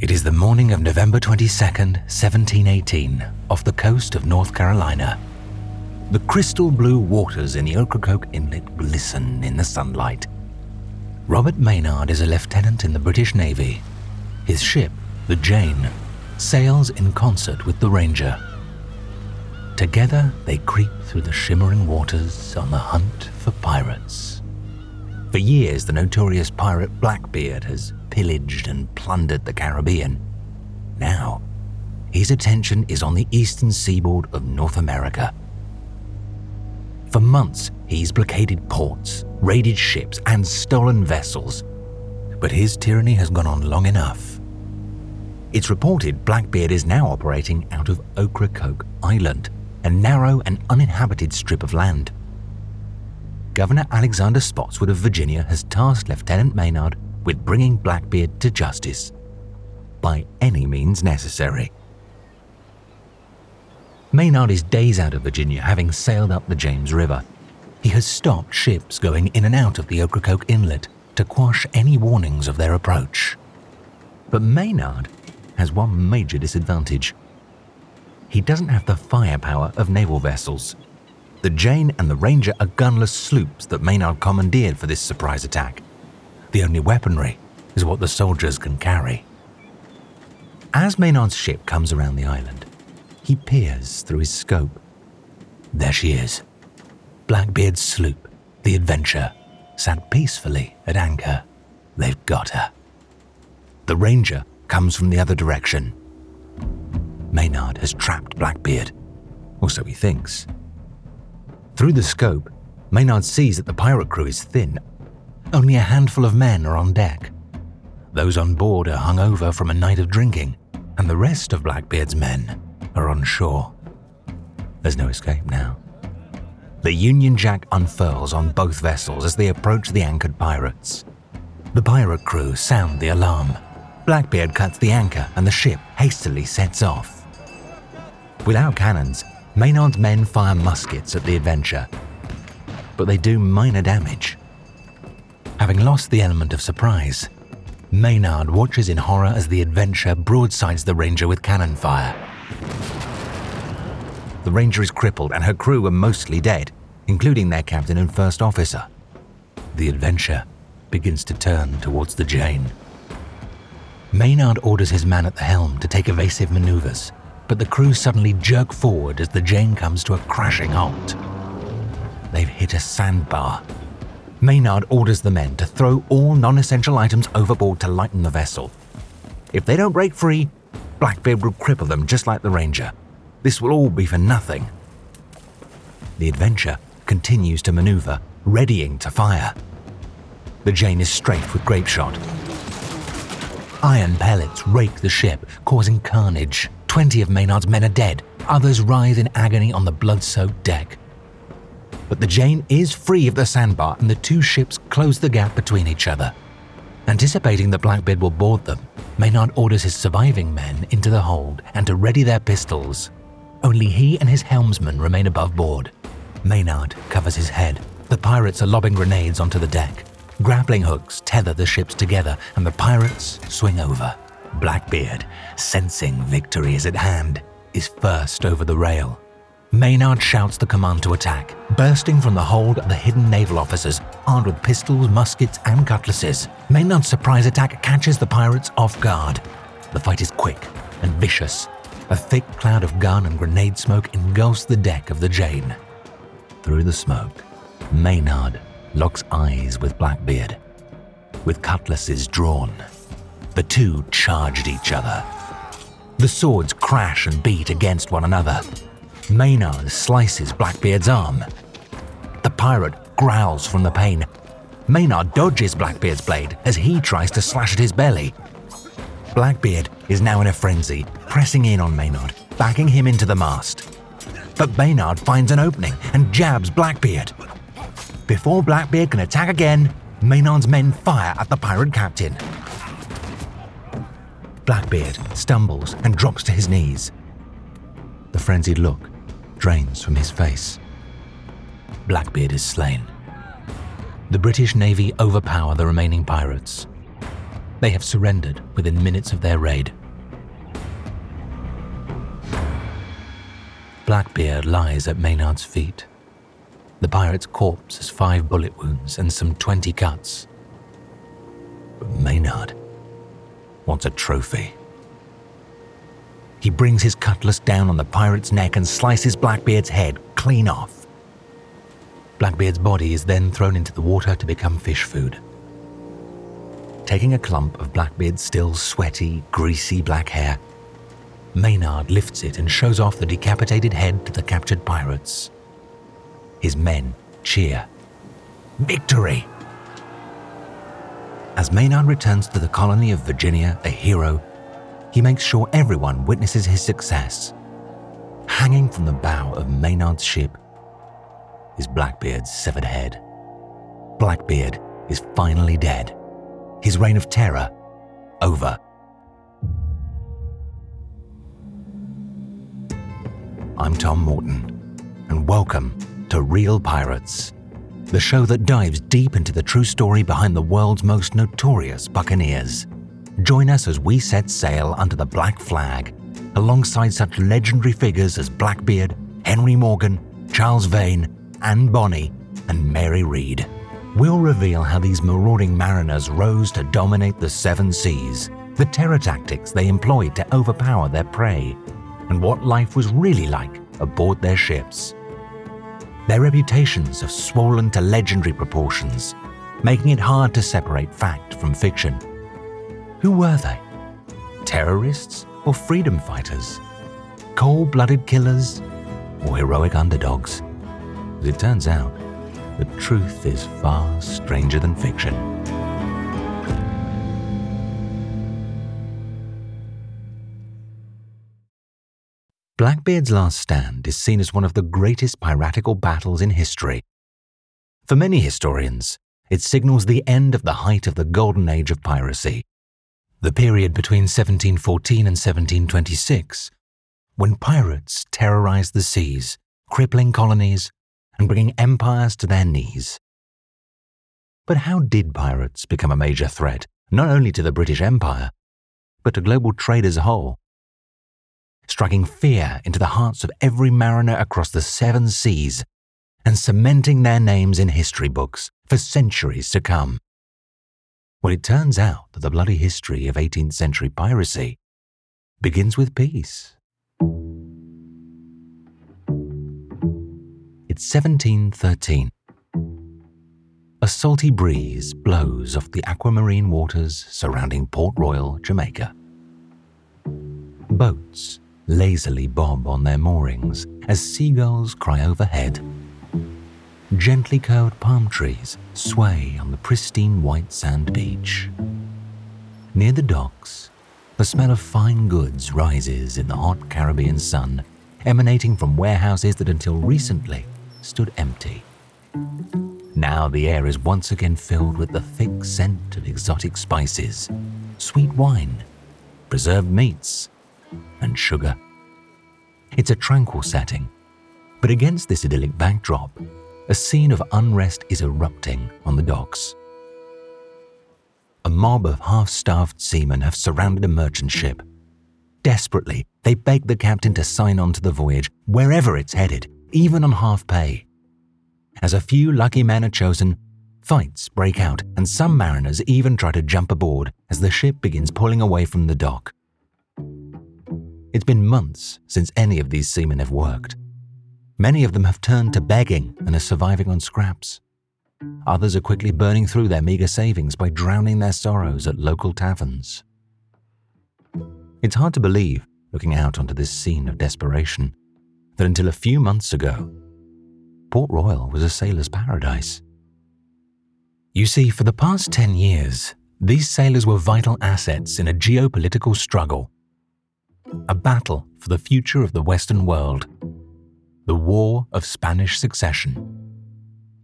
It is the morning of November 22nd, 1718, off the coast of North Carolina. The crystal blue waters in the Ocracoke Inlet glisten in the sunlight. Robert Maynard is a lieutenant in the British Navy. His ship, the Jane, sails in concert with the Ranger. Together, they creep through the shimmering waters on the hunt for pirates. For years, the notorious pirate Blackbeard has pillaged and plundered the Caribbean. Now, his attention is on the eastern seaboard of North America. For months, he's blockaded ports, raided ships, and stolen vessels. But his tyranny has gone on long enough. It's reported Blackbeard is now operating out of Ocracoke Island, a narrow and uninhabited strip of land. Governor Alexander Spotswood of Virginia has tasked Lieutenant Maynard with bringing Blackbeard to justice by any means necessary. Maynard is days out of Virginia, having sailed up the James River. He has stopped ships going in and out of the Ocracoke Inlet to quash any warnings of their approach. But Maynard has one major disadvantage. He doesn't have the firepower of naval vessels. The Jane and the Ranger are gunless sloops that Maynard commandeered for this surprise attack. The only weaponry is what the soldiers can carry. As Maynard's ship comes around the island, he peers through his scope. There she is. Blackbeard's sloop, the Adventure, sat peacefully at anchor. They've got her. The Ranger comes from the other direction. Maynard has trapped Blackbeard, or so he thinks. Through the scope, Maynard sees that the pirate crew is thin. Only a handful of men are on deck. Those on board are hungover from a night of drinking, and the rest of Blackbeard's men are on shore. There's no escape now. The Union Jack unfurls on both vessels as they approach the anchored pirates. The pirate crew sound the alarm. Blackbeard cuts the anchor and the ship hastily sets off. Without cannons, Maynard's men fire muskets at the adventure, but they do minor damage. Having lost the element of surprise, Maynard watches in horror as the adventure broadsides the Ranger with cannon fire. The Ranger is crippled and her crew are mostly dead, including their captain and first officer. The adventure begins to turn towards the Jane. Maynard orders his man at the helm to take evasive maneuvers, but the crew suddenly jerk forward as the Jane comes to a crashing halt. They've hit a sandbar. Maynard orders the men to throw all non essential items overboard to lighten the vessel. If they don't break free, Blackbeard will cripple them just like the Ranger. This will all be for nothing. The adventure continues to maneuver, readying to fire. The Jane is strafed with grape shot. Iron pellets rake the ship, causing carnage. Twenty of Maynard's men are dead. Others writhe in agony on the blood soaked deck. But the Jane is free of the sandbar, and the two ships close the gap between each other. Anticipating that Blackbeard will board them, Maynard orders his surviving men into the hold and to ready their pistols. Only he and his helmsman remain above board. Maynard covers his head. The pirates are lobbing grenades onto the deck. Grappling hooks tether the ships together, and the pirates swing over. Blackbeard, sensing victory is at hand, is first over the rail. Maynard shouts the command to attack. Bursting from the hold the hidden naval officers, armed with pistols, muskets, and cutlasses. Maynard's surprise attack catches the pirates off guard. The fight is quick and vicious. A thick cloud of gun and grenade smoke engulfs the deck of the Jane. Through the smoke, Maynard locks eyes with Blackbeard. With cutlasses drawn, the two charged each other. The swords crash and beat against one another. Maynard slices Blackbeard's arm. The pirate growls from the pain. Maynard dodges Blackbeard's blade as he tries to slash at his belly. Blackbeard is now in a frenzy, pressing in on Maynard, backing him into the mast. But Maynard finds an opening and jabs Blackbeard. Before Blackbeard can attack again, Maynard's men fire at the pirate captain. Blackbeard stumbles and drops to his knees. The frenzied look drains from his face. Blackbeard is slain. The British Navy overpower the remaining pirates. They have surrendered within minutes of their raid. Blackbeard lies at Maynard's feet. The pirate's corpse has five bullet wounds and some 20 cuts. But Maynard wants a trophy. He brings his cutlass down on the pirate's neck and slices Blackbeard's head clean off. Blackbeard's body is then thrown into the water to become fish food. Taking a clump of Blackbeard's still sweaty, greasy black hair, Maynard lifts it and shows off the decapitated head to the captured pirates. His men cheer. Victory! As Maynard returns to the colony of Virginia a hero, he makes sure everyone witnesses his success. Hanging from the bow of Maynard's ship is Blackbeard's severed head. Blackbeard is finally dead. His reign of terror over. I'm Tom Morton, and welcome to Real Pirates, the show that dives deep into the true story behind the world's most notorious buccaneers. Join us as we set sail under the black flag, alongside such legendary figures as Blackbeard, Henry Morgan, Charles Vane, Anne Bonny, and Mary Read. We'll reveal how these marauding mariners rose to dominate the seven seas, the terror tactics they employed to overpower their prey, and what life was really like aboard their ships. Their reputations have swollen to legendary proportions, making it hard to separate fact from fiction. Who were they? Terrorists or freedom fighters? Cold blooded killers or heroic underdogs? As it turns out, the truth is far stranger than fiction. Blackbeard's Last Stand is seen as one of the greatest piratical battles in history. For many historians, it signals the end of the height of the golden age of piracy the period between 1714 and 1726, when pirates terrorized the seas, crippling colonies and bringing empires to their knees. But how did pirates become a major threat, not only to the British Empire, but to global trade as a whole? Striking fear into the hearts of every mariner across the seven seas and cementing their names in history books for centuries to come. Well, it turns out that the bloody history of 18th century piracy begins with peace. It's 1713. A salty breeze blows off the aquamarine waters surrounding Port Royal, Jamaica. Boats lazily bob on their moorings as seagulls cry overhead. Gently curved palm trees sway on the pristine white sand beach. Near the docks, the smell of fine goods rises in the hot Caribbean sun, emanating from warehouses that until recently stood empty. Now the air is once again filled with the thick scent of exotic spices, sweet wine, preserved meats, and sugar. It's a tranquil setting, but against this idyllic backdrop, a scene of unrest is erupting on the docks. A mob of half starved seamen have surrounded a merchant ship. Desperately, they beg the captain to sign on to the voyage, wherever it's headed, even on half pay. As a few lucky men are chosen, fights break out, and some mariners even try to jump aboard as the ship begins pulling away from the dock. It's been months since any of these seamen have worked. Many of them have turned to begging and are surviving on scraps. Others are quickly burning through their meagre savings by drowning their sorrows at local taverns. It's hard to believe, looking out onto this scene of desperation, that until a few months ago, Port Royal was a sailor's paradise. You see, for the past 10 years, these sailors were vital assets in a geopolitical struggle, a battle for the future of the Western world the War of Spanish Succession.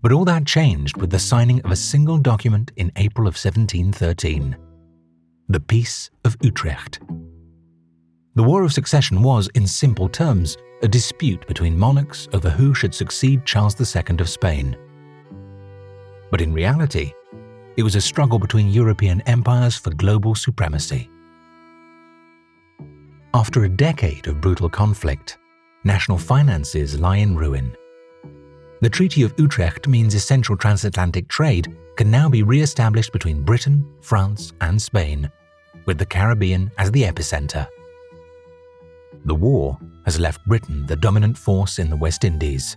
But all that changed with the signing of a single document in April of 1713 the Peace of Utrecht. The War of Succession was, in simple terms, a dispute between monarchs over who should succeed Charles II of Spain. But in reality, it was a struggle between European empires for global supremacy. After a decade of brutal conflict, national finances lie in ruin. The Treaty of Utrecht means essential transatlantic trade can now be re established between Britain, France, and Spain, with the Caribbean as the epicenter. The war has left Britain the dominant force in the West Indies.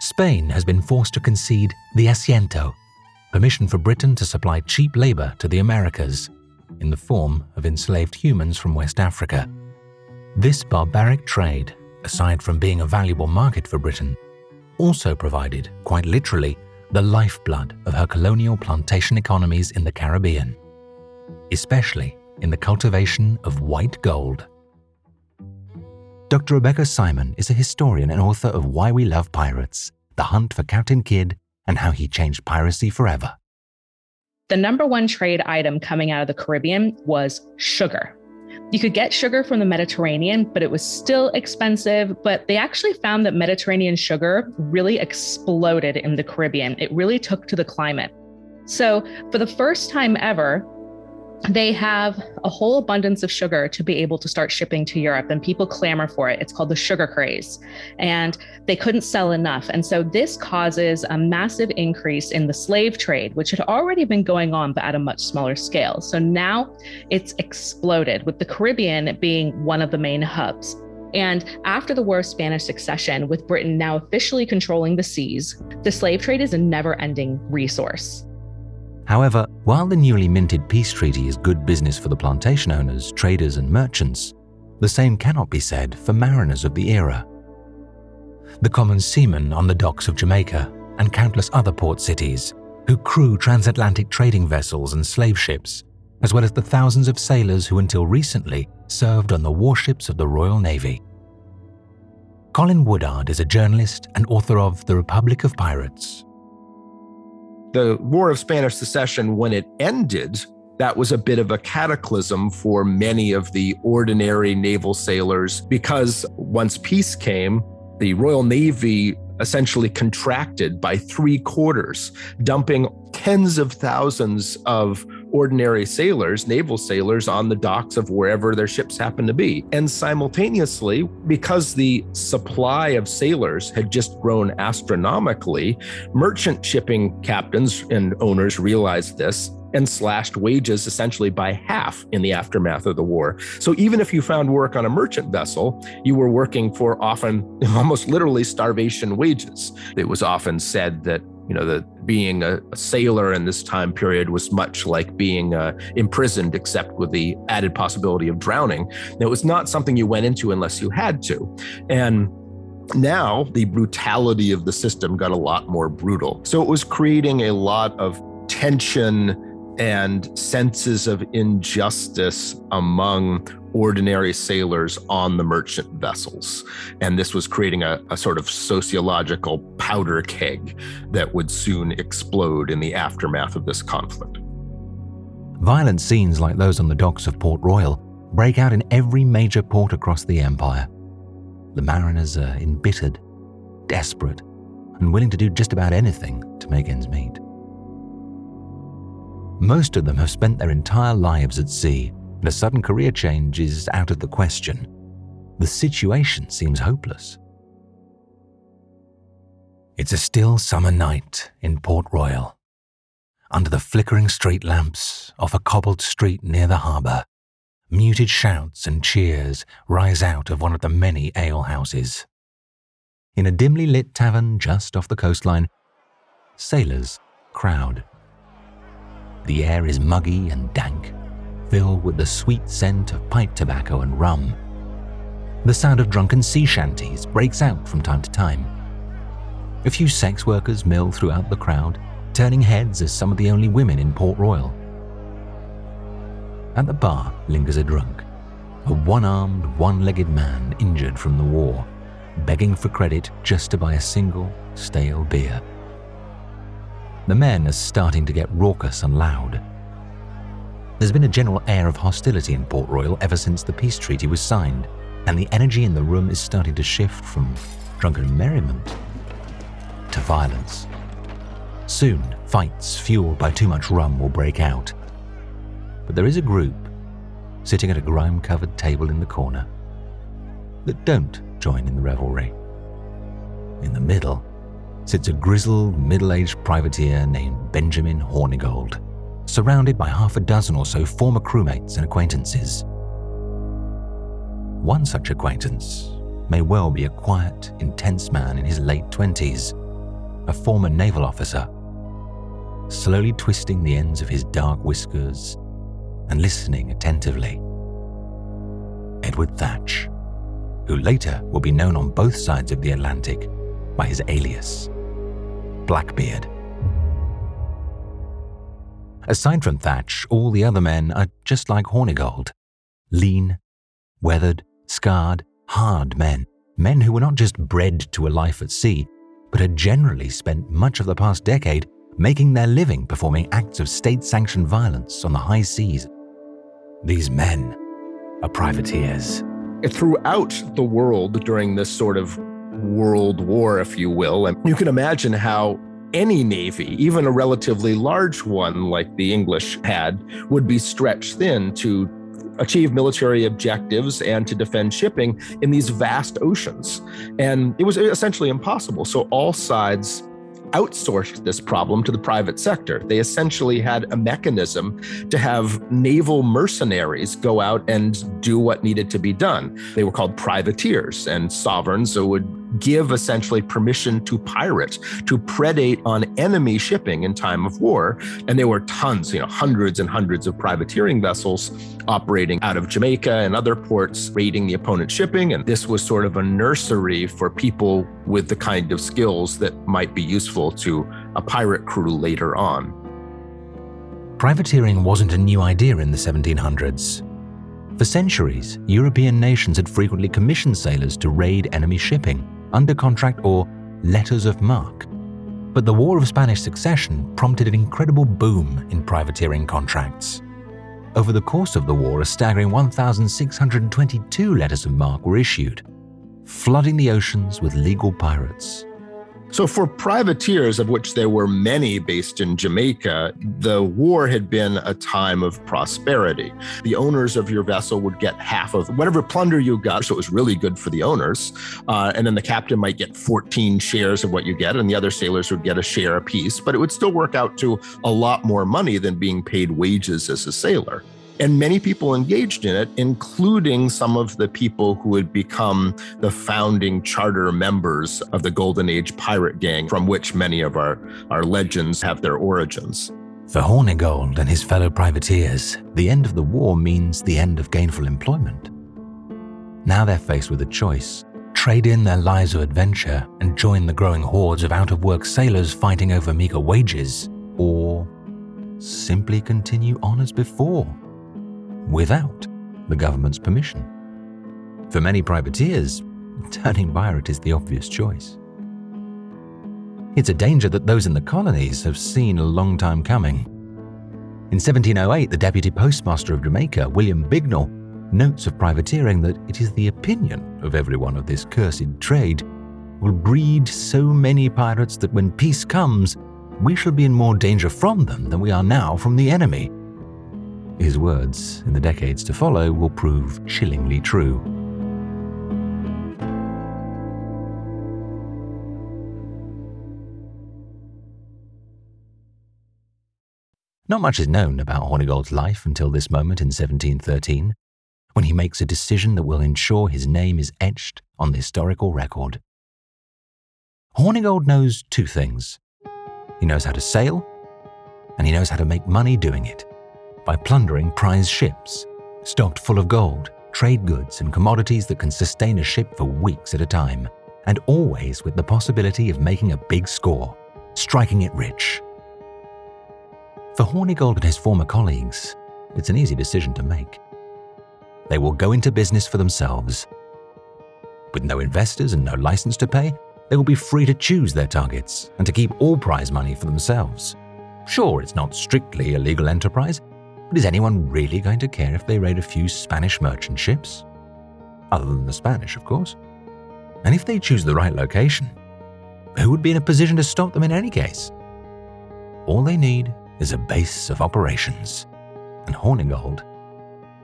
Spain has been forced to concede the asiento, permission for Britain to supply cheap labor to the Americas, in the form of enslaved humans from West Africa. This barbaric trade, aside from being a valuable market for Britain, also provided, quite literally, the lifeblood of her colonial plantation economies in the Caribbean, especially in the cultivation of white gold. Dr. Rebecca Simon is a historian and author of Why We Love Pirates The Hunt for Captain Kidd and How He Changed Piracy Forever. The number one trade item coming out of the Caribbean was sugar. You could get sugar from the Mediterranean, but it was still expensive. But they actually found that Mediterranean sugar really exploded in the Caribbean. It really took to the climate. So, for the first time ever, they have a whole abundance of sugar to be able to start shipping to Europe, and people clamor for it. It's called the sugar craze, and they couldn't sell enough. And so, this causes a massive increase in the slave trade, which had already been going on, but at a much smaller scale. So, now it's exploded, with the Caribbean being one of the main hubs. And after the War of Spanish Succession, with Britain now officially controlling the seas, the slave trade is a never ending resource. However, while the newly minted peace treaty is good business for the plantation owners, traders, and merchants, the same cannot be said for mariners of the era. The common seamen on the docks of Jamaica and countless other port cities who crew transatlantic trading vessels and slave ships, as well as the thousands of sailors who until recently served on the warships of the Royal Navy. Colin Woodard is a journalist and author of The Republic of Pirates, the War of Spanish Succession, when it ended, that was a bit of a cataclysm for many of the ordinary naval sailors because once peace came, the Royal Navy essentially contracted by three quarters, dumping tens of thousands of ordinary sailors, naval sailors, on the docks of wherever their ships happened to be. And simultaneously, because the supply of sailors had just grown astronomically, merchant shipping captains and owners realized this and slashed wages essentially by half in the aftermath of the war. So even if you found work on a merchant vessel, you were working for often almost literally starvation wages. It was often said that you know that being a, a, sailor in this time period was much like being uh, imprisoned except with the added possibility of drowning. It was not something you went into unless you had to. And now the brutality of the system got a lot more brutal. So it was creating a lot of tension and senses of injustice among ordinary sailors on the merchant vessels. And this was creating a, a, sort of sociological powder keg that would soon explode in the aftermath of this conflict. Violent scenes like those on the docks of Port Royal break out in every major port across the empire. The mariners are embittered, desperate, and willing to do just about anything to make ends meet. Most of them have spent their entire lives at sea, and a sudden career change is out of the question. The situation seems hopeless. It's a still summer night in Port Royal. Under the flickering street lamps off a cobbled street near the harbour, muted shouts and cheers rise out of one of the many alehouses. In a dimly lit tavern just off the coastline, sailors crowd the air is muggy and dank, filled with the sweet scent of pipe tobacco and rum. The sound of drunken sea shanties breaks out from time to time. A few sex workers mill throughout the crowd, turning heads as some of the only women in Port Royal. At the bar lingers a drunk, a one armed, one legged man injured from the war, begging for credit just to buy a single, stale beer. The men are starting to get raucous and loud. There's been a general air of hostility in Port Royal ever since the peace treaty was signed, and the energy in the room is starting to shift from drunken merriment to violence. Soon, fights fueled by too much rum will break out. But there is a group sitting at a grime covered table in the corner that don't join in the revelry. In the middle sits a grizzled, middle aged privateer named Benjamin Hornigold, surrounded by half a dozen or so former crewmates and acquaintances. One such acquaintance may well be a quiet, intense man in his late 20s, a former naval officer, slowly twisting the ends of his dark whiskers and listening attentively. Edward Thatch, who later will be known on both sides of the Atlantic by his alias, Blackbeard. Aside from Thatch, all the other men are just like Hornigold lean, weathered, scarred, hard men. Men who were not just bred to a life at sea, but had generally spent much of the past decade making their living performing acts of state sanctioned violence on the high seas. These men are privateers. Throughout the world during this sort of world war, if you will, and you can imagine how any navy, even a relatively large one like the English had, would be stretched thin to achieve military objectives and to defend shipping in these vast oceans. And it was essentially impossible. So all sides outsourced this problem to the private sector. They essentially had a mechanism to have naval mercenaries go out and do what needed to be done. They were called privateers, and sovereigns so would give essentially permission to pirate to predate on enemy shipping in time of war. And there were tons, you know, hundreds and hundreds of privateering vessels operating out of Jamaica and other ports, raiding the opponent's shipping. And this was sort of a nursery for people with the kind of skills that might be useful to a pirate crew later on. Privateering wasn't a new idea in the 1700s. For centuries, European nations had frequently commissioned sailors to raid enemy shipping under contract or letters of marque. But the War of Spanish Succession prompted an incredible boom in privateering contracts. Over the course of the war, a staggering 1,622 letters of marque were issued, flooding the oceans with legal pirates so, for privateers, of which there were many based in Jamaica, the war had been a time of prosperity. The owners of your vessel would get half of whatever plunder you got. So, it was really good for the owners. Uh, and then the captain might get 14 shares of what you get, and the other sailors would get a share apiece. But it would still work out to a lot more money than being paid wages as a sailor. And many people engaged in it, including some of the people who had become the founding charter members of the Golden Age pirate gang, from which many of our, our legends have their origins. For Hornigold and his fellow privateers, the end of the war means the end of gainful employment. Now they're faced with a choice trade in their lives of adventure and join the growing hordes of out of work sailors fighting over meager wages, or simply continue on as before without the government's permission. For many privateers, turning pirate is the obvious choice. It's a danger that those in the colonies have seen a long time coming. In 1708, the deputy postmaster of Jamaica, William Bignell, notes of privateering that it is the opinion of everyone of this cursed trade will breed so many pirates that when peace comes, we shall be in more danger from them than we are now from the enemy. His words in the decades to follow will prove chillingly true. Not much is known about Hornigold's life until this moment in 1713, when he makes a decision that will ensure his name is etched on the historical record. Hornigold knows two things he knows how to sail, and he knows how to make money doing it by plundering prize ships, stocked full of gold, trade goods, and commodities that can sustain a ship for weeks at a time, and always with the possibility of making a big score, striking it rich. For Hornigold and his former colleagues, it's an easy decision to make. They will go into business for themselves. With no investors and no license to pay, they will be free to choose their targets and to keep all prize money for themselves. Sure, it's not strictly a legal enterprise, but is anyone really going to care if they raid a few Spanish merchant ships? Other than the Spanish, of course. And if they choose the right location, who would be in a position to stop them in any case? All they need is a base of operations, and Hornigold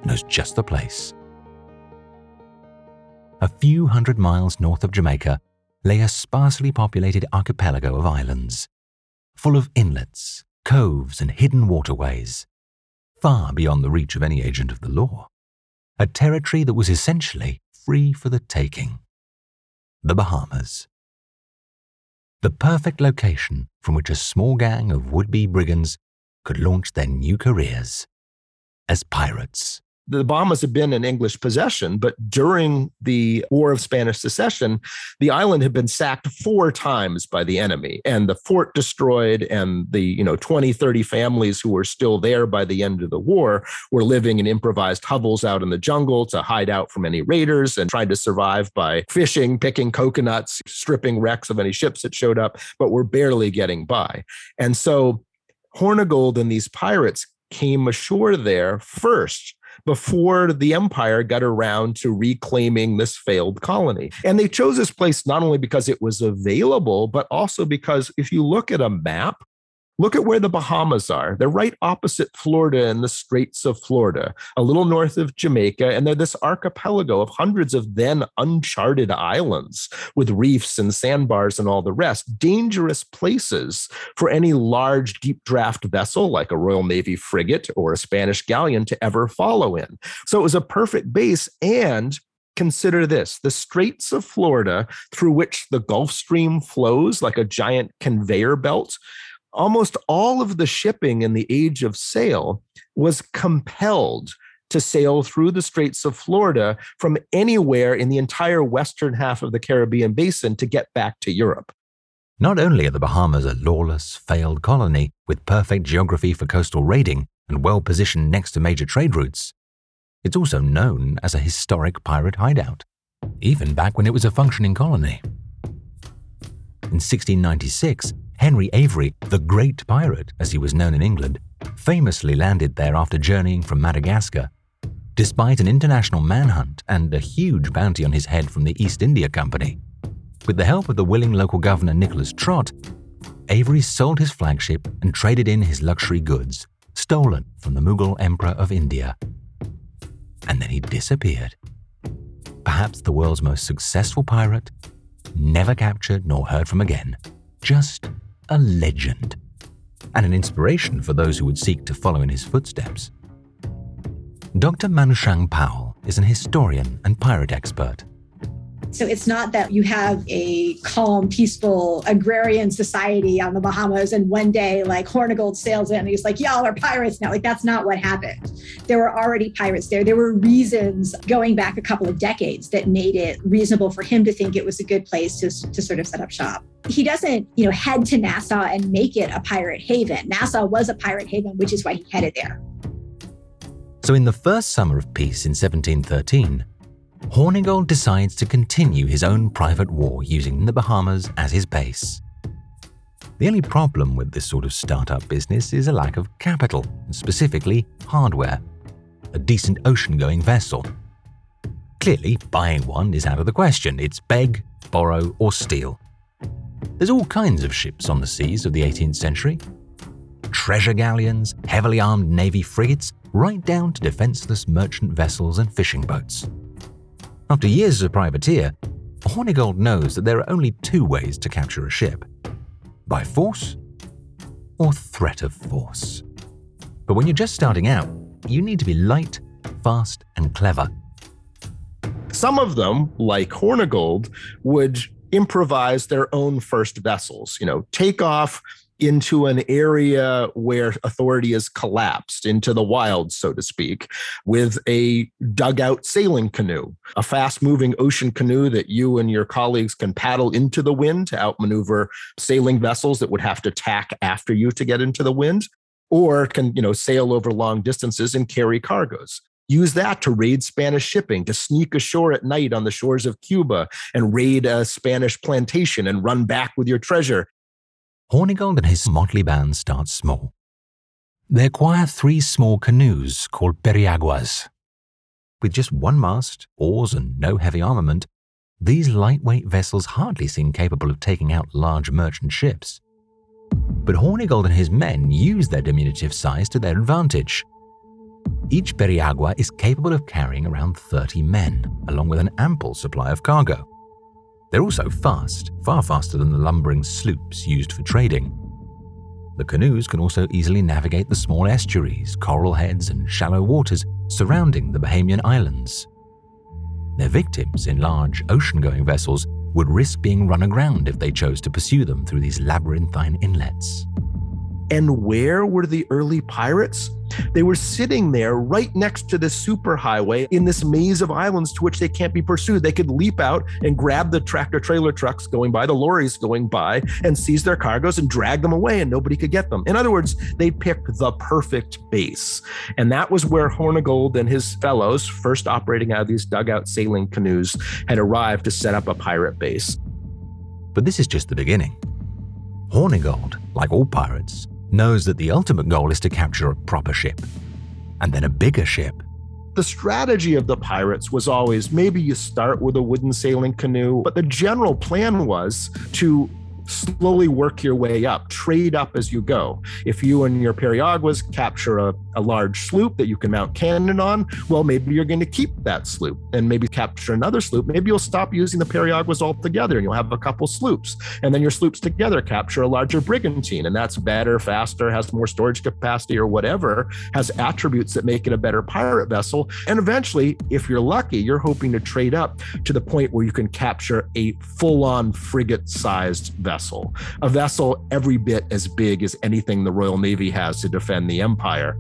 knows just the place. A few hundred miles north of Jamaica lay a sparsely populated archipelago of islands, full of inlets, coves, and hidden waterways, far beyond the reach of any agent of the law. A territory that was essentially free for the taking. The Bahamas. The perfect location from which a small gang of would be brigands could launch their new careers as pirates the Bahamas had been in English possession, but during the War of Spanish Succession, the island had been sacked four times by the enemy and the fort destroyed and the, you know, 20, 30 families who were still there by the end of the war were living in improvised hovels out in the jungle to hide out from any raiders and tried to survive by fishing, picking coconuts, stripping wrecks of any ships that showed up, but were barely getting by. And so Hornigold and these pirates came ashore there first before the empire got around to reclaiming this failed colony. And they chose this place not only because it was available, but also because if you look at a map, Look at where the Bahamas are. They're right opposite Florida in the Straits of Florida, a little north of Jamaica. And they're this archipelago of hundreds of then uncharted islands with reefs and sandbars and all the rest. Dangerous places for any large deep draft vessel like a Royal Navy frigate or a Spanish galleon to ever follow in. So it was a perfect base. And consider this the Straits of Florida, through which the Gulf Stream flows like a giant conveyor belt, almost all of the shipping in the age of sail was compelled to sail through the Straits of Florida from anywhere in the entire western half of the Caribbean basin to get back to Europe. Not only are the Bahamas a lawless, failed colony with perfect geography for coastal raiding and well positioned next to major trade routes, it's also known as a historic pirate hideout, even back when it was a functioning colony. In 1696, Henry Avery, the Great Pirate, as he was known in England, famously landed there after journeying from Madagascar. Despite an international manhunt and a huge bounty on his head from the East India Company, with the help of the willing local governor Nicholas Trott, Avery sold his flagship and traded in his luxury goods, stolen from the Mughal Emperor of India. And then he disappeared. Perhaps the world's most successful pirate, never captured nor heard from again. Just a legend, and an inspiration for those who would seek to follow in his footsteps. Dr. Manushag Powell is an historian and pirate expert. So it's not that you have a calm, peaceful agrarian society on the Bahamas and one day like Hornigold sails in and he's like, y'all are pirates now. Like that's not what happened. There were already pirates there. There were reasons going back a couple of decades that made it reasonable for him to think it was a good place to, to sort of set up shop. He doesn't, you know, head to Nassau and make it a pirate haven. Nassau was a pirate haven, which is why he headed there. So in the first summer of peace in 1713, Hornigold decides to continue his own private war using the Bahamas as his base. The only problem with this sort of startup business is a lack of capital, specifically hardware, a decent ocean going vessel. Clearly, buying one is out of the question. It's beg, borrow, or steal. There's all kinds of ships on the seas of the 18th century treasure galleons, heavily armed navy frigates, right down to defenseless merchant vessels and fishing boats. After years as a privateer, Hornigold knows that there are only two ways to capture a ship by force or threat of force. But when you're just starting out, you need to be light, fast, and clever. Some of them, like Hornigold, would improvise their own first vessels, you know, take off into an area where authority is collapsed into the wild, so to speak, with a dugout sailing canoe, a fast moving ocean canoe that you and your colleagues can paddle into the wind to outmaneuver sailing vessels that would have to tack after you to get into the wind, or can, you know, sail over long distances and carry cargoes. Use that to raid Spanish shipping, to sneak ashore at night on the shores of Cuba and raid a Spanish plantation and run back with your treasure Hornigold and his motley band start small. They acquire three small canoes called periaguas. With just one mast, oars, and no heavy armament, these lightweight vessels hardly seem capable of taking out large merchant ships. But Hornigold and his men use their diminutive size to their advantage. Each periagua is capable of carrying around 30 men, along with an ample supply of cargo. They're also fast, far faster than the lumbering sloops used for trading. The canoes can also easily navigate the small estuaries, coral heads, and shallow waters surrounding the Bahamian islands. Their victims in large ocean going vessels would risk being run aground if they chose to pursue them through these labyrinthine inlets. And where were the early pirates? They were sitting there right next to the superhighway in this maze of islands to which they can't be pursued. They could leap out and grab the tractor trailer trucks going by, the lorries going by, and seize their cargoes and drag them away, and nobody could get them. In other words, they picked the perfect base. And that was where Hornigold and his fellows, first operating out of these dugout sailing canoes, had arrived to set up a pirate base. But this is just the beginning. Hornigold, like all pirates, knows that the ultimate goal is to capture a proper ship, and then a bigger ship. The strategy of the pirates was always maybe you start with a wooden sailing canoe, but the general plan was to slowly work your way up, trade up as you go. If you and your periaguas capture a, a large sloop that you can mount cannon on, well, maybe you're going to keep that sloop and maybe capture another sloop. Maybe you'll stop using the periaguas altogether and you'll have a couple sloops. And then your sloops together capture a larger brigantine. And that's better, faster, has more storage capacity or whatever, has attributes that make it a better pirate vessel. And eventually, if you're lucky, you're hoping to trade up to the point where you can capture a full on frigate sized vessel vessel, a vessel every bit as big as anything the Royal Navy has to defend the Empire.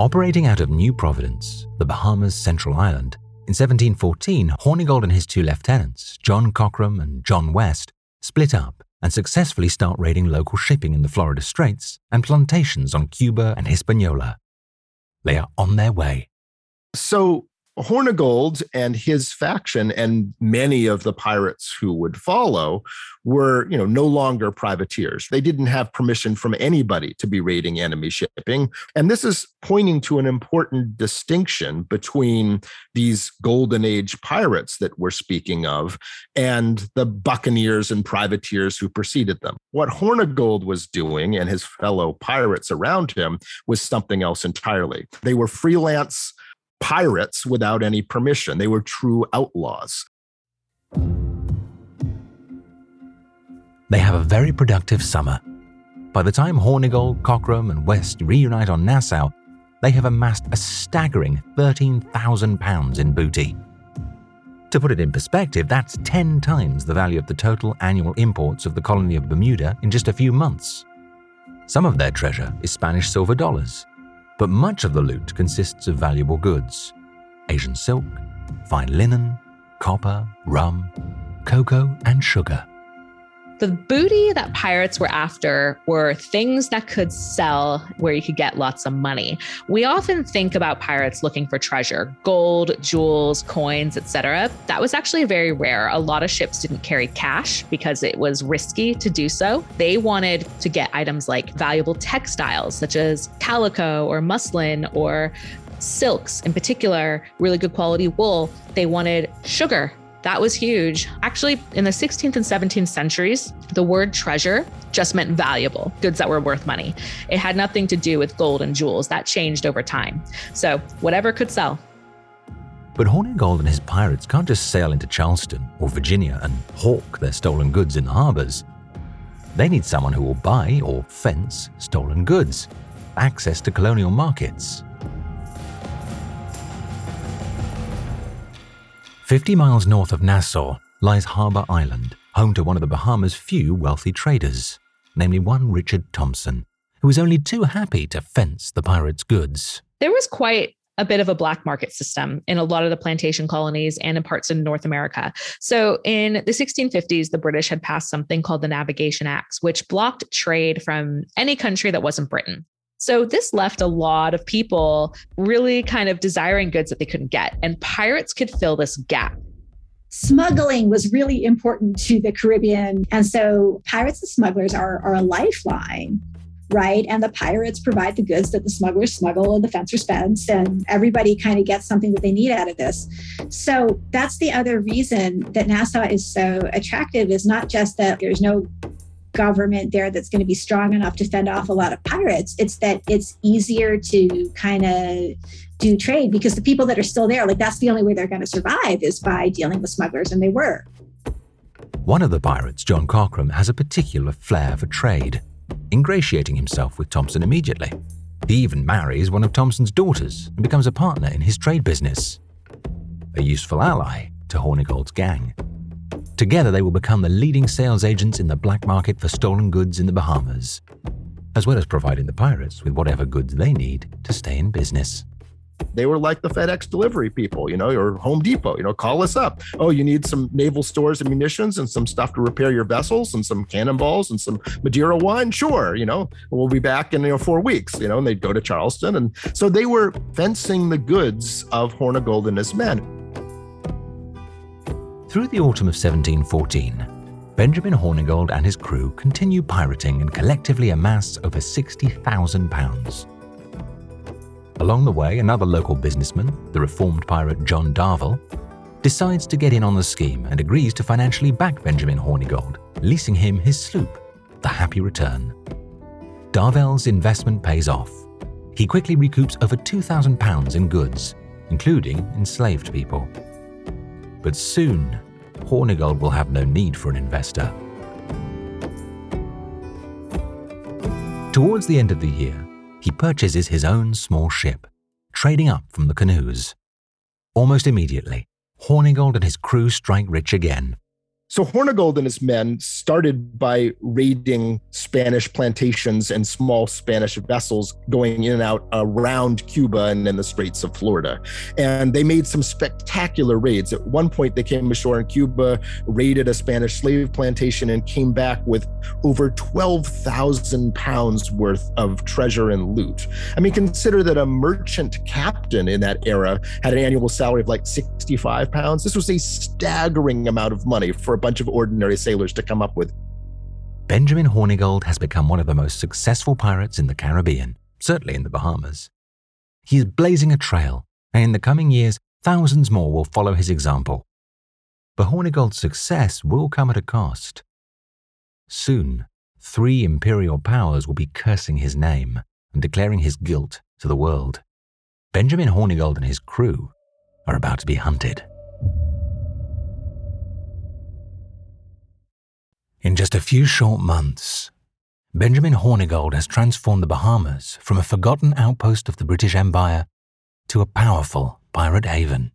Operating out of New Providence, the Bahamas' central island, in 1714, Hornigold and his two lieutenants, John Cockram and John West, split up and successfully start raiding local shipping in the Florida Straits and plantations on Cuba and Hispaniola. They are on their way. So Hornigold and his faction and many of the pirates who would follow were, you know, no longer privateers. They didn't have permission from anybody to be raiding enemy shipping. And this is pointing to an important distinction between these golden age pirates that we're speaking of and the buccaneers and privateers who preceded them. What Hornigold was doing and his fellow pirates around him was something else entirely. They were freelance pirates without any permission. They were true outlaws. They have a very productive summer. By the time Hornigold, Cockram, and West reunite on Nassau, they have amassed a staggering £13,000 in booty. To put it in perspective, that's 10 times the value of the total annual imports of the colony of Bermuda in just a few months. Some of their treasure is Spanish silver dollars, but much of the loot consists of valuable goods Asian silk, fine linen, copper, rum, cocoa, and sugar. The booty that pirates were after were things that could sell where you could get lots of money. We often think about pirates looking for treasure, gold, jewels, coins, etc. That was actually very rare. A lot of ships didn't carry cash because it was risky to do so. They wanted to get items like valuable textiles such as calico or muslin or silks in particular, really good quality wool. They wanted sugar that was huge. Actually, in the 16th and 17th centuries, the word treasure just meant valuable, goods that were worth money. It had nothing to do with gold and jewels. That changed over time. So, whatever could sell. But Hornigold and his pirates can't just sail into Charleston or Virginia and hawk their stolen goods in the harbors. They need someone who will buy or fence stolen goods, access to colonial markets, 50 miles north of Nassau lies Harbour Island, home to one of the Bahamas' few wealthy traders, namely one Richard Thompson, who was only too happy to fence the pirates' goods. There was quite a bit of a black market system in a lot of the plantation colonies and in parts of North America. So, in the 1650s, the British had passed something called the Navigation Acts, which blocked trade from any country that wasn't Britain. So this left a lot of people really kind of desiring goods that they couldn't get, and pirates could fill this gap. Smuggling was really important to the Caribbean. And so pirates and smugglers are, are a lifeline right? And the pirates provide the goods that the smugglers smuggle and the fencer spends, and everybody kind of gets something that they need out of this. So that's the other reason that Nassau is so attractive is not just that there's no government there that's going to be strong enough to fend off a lot of pirates. It's that it's easier to kind of do trade because the people that are still there, like that's the only way they're going to survive is by dealing with smugglers, and they were. One of the pirates, John Cockram, has a particular flair for trade, ingratiating himself with Thompson immediately. He even marries one of Thompson's daughters and becomes a partner in his trade business. A useful ally to Hornigold's gang. Together, they will become the leading sales agents in the black market for stolen goods in the Bahamas, as well as providing the pirates with whatever goods they need to stay in business. They were like the FedEx delivery people, you know, or Home Depot, you know, call us up. Oh, you need some naval stores and munitions and some stuff to repair your vessels and some cannonballs and some Madeira wine? Sure, you know, we'll be back in, you know, four weeks, you know, and they'd go to Charleston. And so they were fencing the goods of Hornigold and his men. Through the autumn of 1714, Benjamin Hornigold and his crew continue pirating and collectively amass over £60,000. Along the way, another local businessman, the reformed pirate John Darvell, decides to get in on the scheme and agrees to financially back Benjamin Hornigold, leasing him his sloop, the Happy Return. Darvell's investment pays off. He quickly recoups over £2,000 in goods, including enslaved people. But soon, Hornigold will have no need for an investor. Towards the end of the year, he purchases his own small ship, trading up from the canoes. Almost immediately, Hornigold and his crew strike rich again so Hornigold and his men started by raiding Spanish plantations and small Spanish vessels going in and out around Cuba and in the Straits of Florida. And they made some spectacular raids. At one point, they came ashore in Cuba, raided a Spanish slave plantation, and came back with over 12,000 pounds worth of treasure and loot. I mean, consider that a merchant captain in that era had an annual salary of like 65 pounds. This was a staggering amount of money for a bunch of ordinary sailors to come up with. Benjamin Hornigold has become one of the most successful pirates in the Caribbean, certainly in the Bahamas. He is blazing a trail, and in the coming years, thousands more will follow his example. But Hornigold's success will come at a cost. Soon, three imperial powers will be cursing his name and declaring his guilt to the world. Benjamin Hornigold and his crew are about to be hunted. In just a few short months, Benjamin Hornigold has transformed the Bahamas from a forgotten outpost of the British Empire to a powerful pirate haven.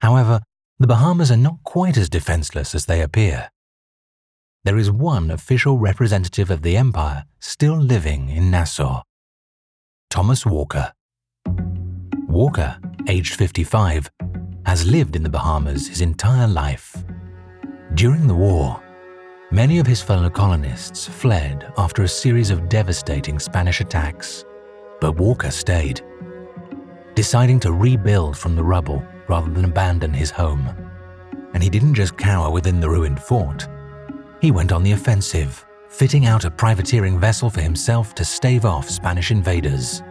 However, the Bahamas are not quite as defenseless as they appear. There is one official representative of the empire still living in Nassau Thomas Walker. Walker, aged 55, has lived in the Bahamas his entire life. During the war, Many of his fellow colonists fled after a series of devastating Spanish attacks, but Walker stayed, deciding to rebuild from the rubble rather than abandon his home. And he didn't just cower within the ruined fort. He went on the offensive, fitting out a privateering vessel for himself to stave off Spanish invaders.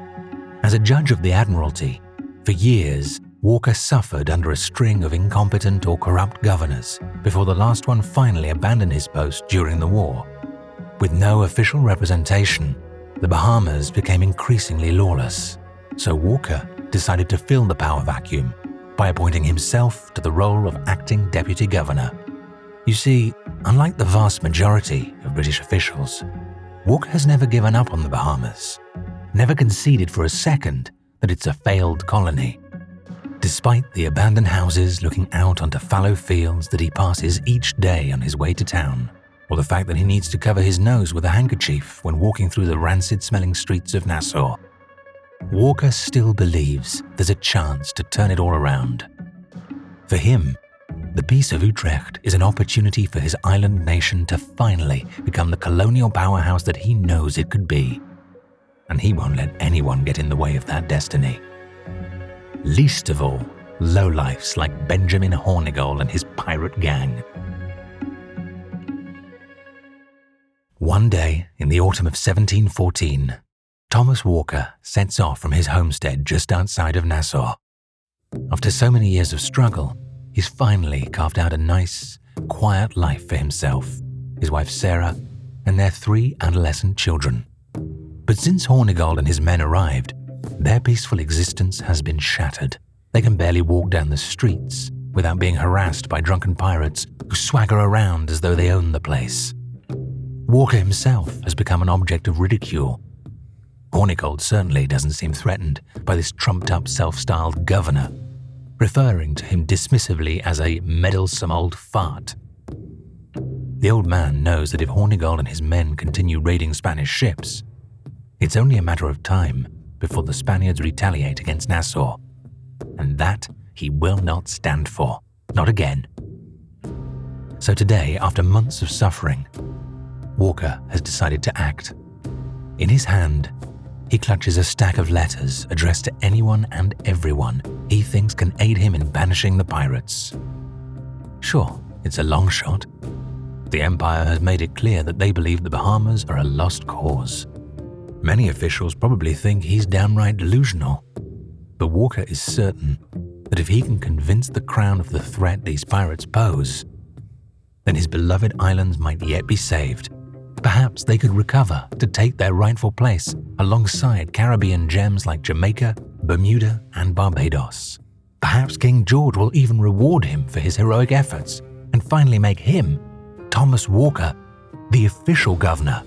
As a judge of the Admiralty, for years Walker suffered under a string of incompetent or corrupt governors before the last one finally abandoned his post during the war. With no official representation, the Bahamas became increasingly lawless, so Walker decided to fill the power vacuum by appointing himself to the role of acting deputy governor. You see, unlike the vast majority of British officials, Walker has never given up on the Bahamas, never conceded for a second that it's a failed colony Despite the abandoned houses looking out onto fallow fields that he passes each day on his way to town, or the fact that he needs to cover his nose with a handkerchief when walking through the rancid smelling streets of Nassau, Walker still believes there's a chance to turn it all around. For him, the Peace of Utrecht is an opportunity for his island nation to finally become the colonial powerhouse that he knows it could be. And he won't let anyone get in the way of that destiny least of all, lowlifes like Benjamin Hornigold and his pirate gang. One day in the autumn of 1714, Thomas Walker sets off from his homestead just outside of Nassau. After so many years of struggle, he's finally carved out a nice, quiet life for himself, his wife Sarah, and their three adolescent children. But since Hornigold and his men arrived, their peaceful existence has been shattered. They can barely walk down the streets without being harassed by drunken pirates who swagger around as though they own the place. Walker himself has become an object of ridicule. Hornigold certainly doesn't seem threatened by this trumped up self styled governor, referring to him dismissively as a meddlesome old fart. The old man knows that if Hornigold and his men continue raiding Spanish ships, it's only a matter of time before the Spaniards retaliate against Nassau. And that he will not stand for. Not again. So today, after months of suffering, Walker has decided to act. In his hand, he clutches a stack of letters addressed to anyone and everyone he thinks can aid him in banishing the pirates. Sure, it's a long shot. The Empire has made it clear that they believe the Bahamas are a lost cause. Many officials probably think he's downright delusional. But Walker is certain that if he can convince the Crown of the threat these pirates pose, then his beloved islands might yet be saved. Perhaps they could recover to take their rightful place alongside Caribbean gems like Jamaica, Bermuda, and Barbados. Perhaps King George will even reward him for his heroic efforts and finally make him, Thomas Walker, the official governor.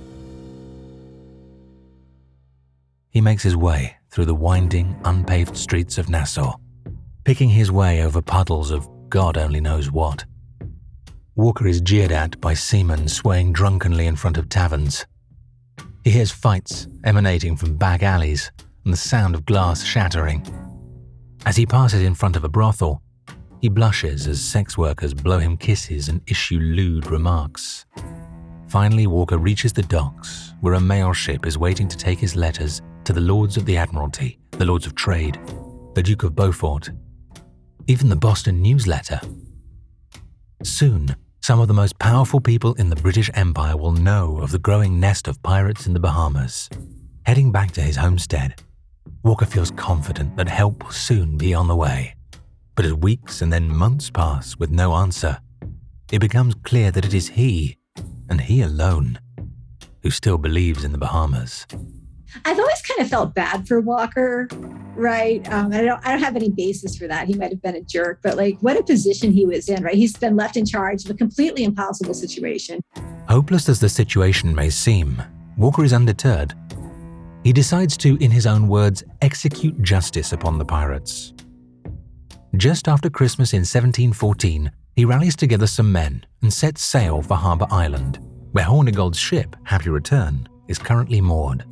He makes his way through the winding, unpaved streets of Nassau, picking his way over puddles of God only knows what. Walker is jeered at by seamen swaying drunkenly in front of taverns. He hears fights emanating from back alleys and the sound of glass shattering. As he passes in front of a brothel, he blushes as sex workers blow him kisses and issue lewd remarks. Finally, Walker reaches the docks, where a mail ship is waiting to take his letters to the Lords of the Admiralty, the Lords of Trade, the Duke of Beaufort, even the Boston Newsletter. Soon, some of the most powerful people in the British Empire will know of the growing nest of pirates in the Bahamas. Heading back to his homestead, Walker feels confident that help will soon be on the way. But as weeks and then months pass with no answer, it becomes clear that it is he, and he alone, who still believes in the Bahamas. I've always kind of felt bad for Walker, right? Um, I don't, I don't have any basis for that. He might have been a jerk, but like, what a position he was in, right? He's been left in charge of a completely impossible situation. Hopeless as the situation may seem, Walker is undeterred. He decides to, in his own words, execute justice upon the pirates. Just after Christmas in 1714, he rallies together some men and sets sail for Harbour Island, where Hornigold's ship, Happy Return, is currently moored.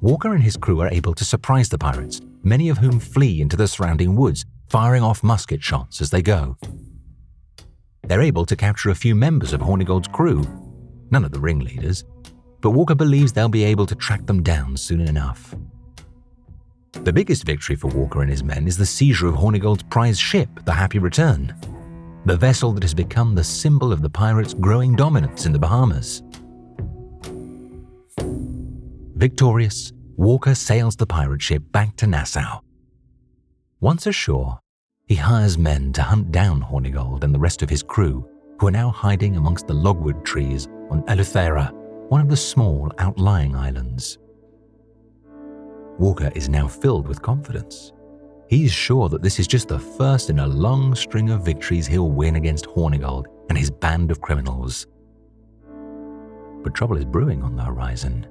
Walker and his crew are able to surprise the pirates, many of whom flee into the surrounding woods, firing off musket shots as they go. They're able to capture a few members of Hornigold's crew, none of the ringleaders, but Walker believes they'll be able to track them down soon enough. The biggest victory for Walker and his men is the seizure of Hornigold's prize ship, the Happy Return, the vessel that has become the symbol of the pirates' growing dominance in the Bahamas. Victorious, Walker sails the pirate ship back to Nassau. Once ashore, he hires men to hunt down Hornigold and the rest of his crew, who are now hiding amongst the logwood trees on Eleuthera, one of the small outlying islands. Walker is now filled with confidence. He's sure that this is just the first in a long string of victories he'll win against Hornigold and his band of criminals. But trouble is brewing on the horizon.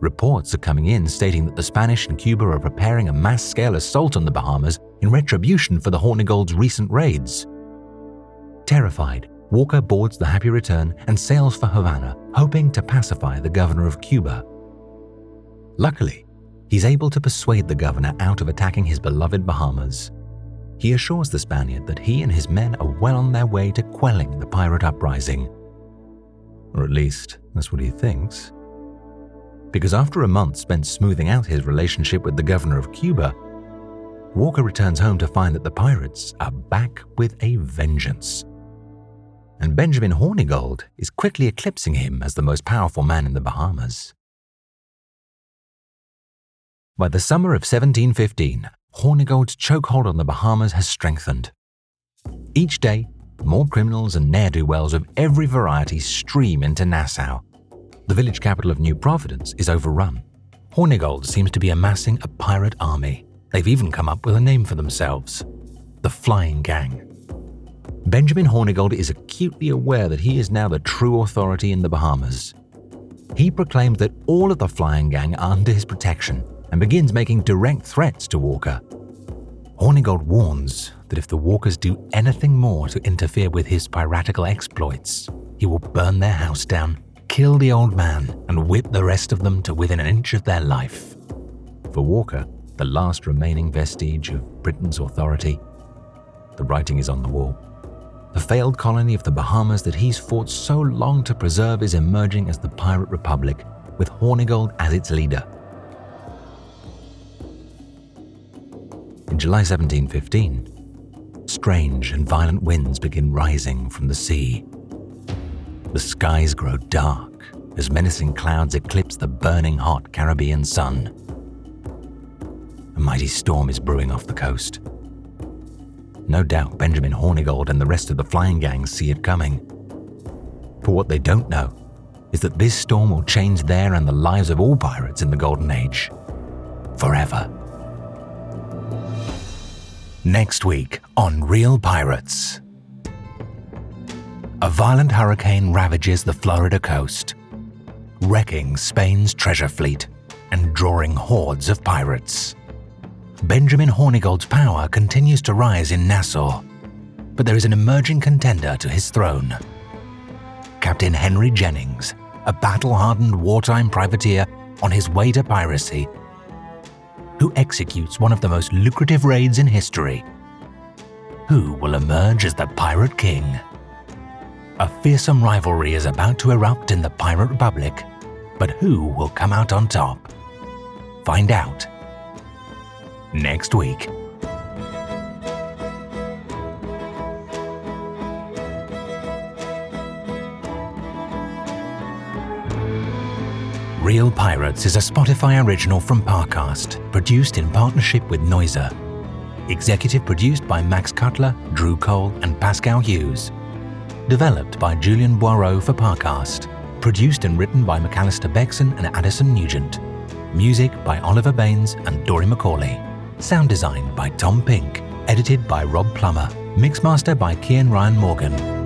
Reports are coming in stating that the Spanish and Cuba are preparing a mass scale assault on the Bahamas in retribution for the Hornigold's recent raids. Terrified, Walker boards the Happy Return and sails for Havana, hoping to pacify the governor of Cuba. Luckily, he's able to persuade the governor out of attacking his beloved Bahamas. He assures the Spaniard that he and his men are well on their way to quelling the pirate uprising. Or at least, that's what he thinks because after a month spent smoothing out his relationship with the governor of Cuba, Walker returns home to find that the pirates are back with a vengeance. And Benjamin Hornigold is quickly eclipsing him as the most powerful man in the Bahamas. By the summer of 1715, Hornigold's chokehold on the Bahamas has strengthened. Each day, more criminals and ne'er do wells of every variety stream into Nassau, the village capital of New Providence is overrun. Hornigold seems to be amassing a pirate army. They've even come up with a name for themselves the Flying Gang. Benjamin Hornigold is acutely aware that he is now the true authority in the Bahamas. He proclaims that all of the Flying Gang are under his protection and begins making direct threats to Walker. Hornigold warns that if the Walkers do anything more to interfere with his piratical exploits, he will burn their house down, kill the old man, and whip the rest of them to within an inch of their life. For Walker, the last remaining vestige of Britain's authority, the writing is on the wall. The failed colony of the Bahamas that he's fought so long to preserve is emerging as the pirate republic, with Hornigold as its leader. In July 1715, strange and violent winds begin rising from the sea. The skies grow dark as menacing clouds eclipse the burning hot Caribbean sun. A mighty storm is brewing off the coast. No doubt Benjamin Hornigold and the rest of the flying gang see it coming. But what they don't know is that this storm will change their and the lives of all pirates in the Golden Age. Forever. Next week on Real Pirates. A violent hurricane ravages the Florida coast, wrecking Spain's treasure fleet and drawing hordes of pirates. Benjamin Hornigold's power continues to rise in Nassau, but there is an emerging contender to his throne. Captain Henry Jennings, a battle hardened wartime privateer on his way to piracy, who executes one of the most lucrative raids in history. Who will emerge as the Pirate King? A fearsome rivalry is about to erupt in the Pirate Republic, but who will come out on top? Find out next week. Real Pirates is a Spotify original from Parcast, produced in partnership with Noiser. Executive produced by Max Cutler, Drew Cole, and Pascal Hughes. Developed by Julian Boireau for Parcast. Produced and written by McAllister Bexon and Addison Nugent. Music by Oliver Baines and Dory McCauley. Sound design by Tom Pink. Edited by Rob Plummer. Mixmaster by Kian Ryan Morgan.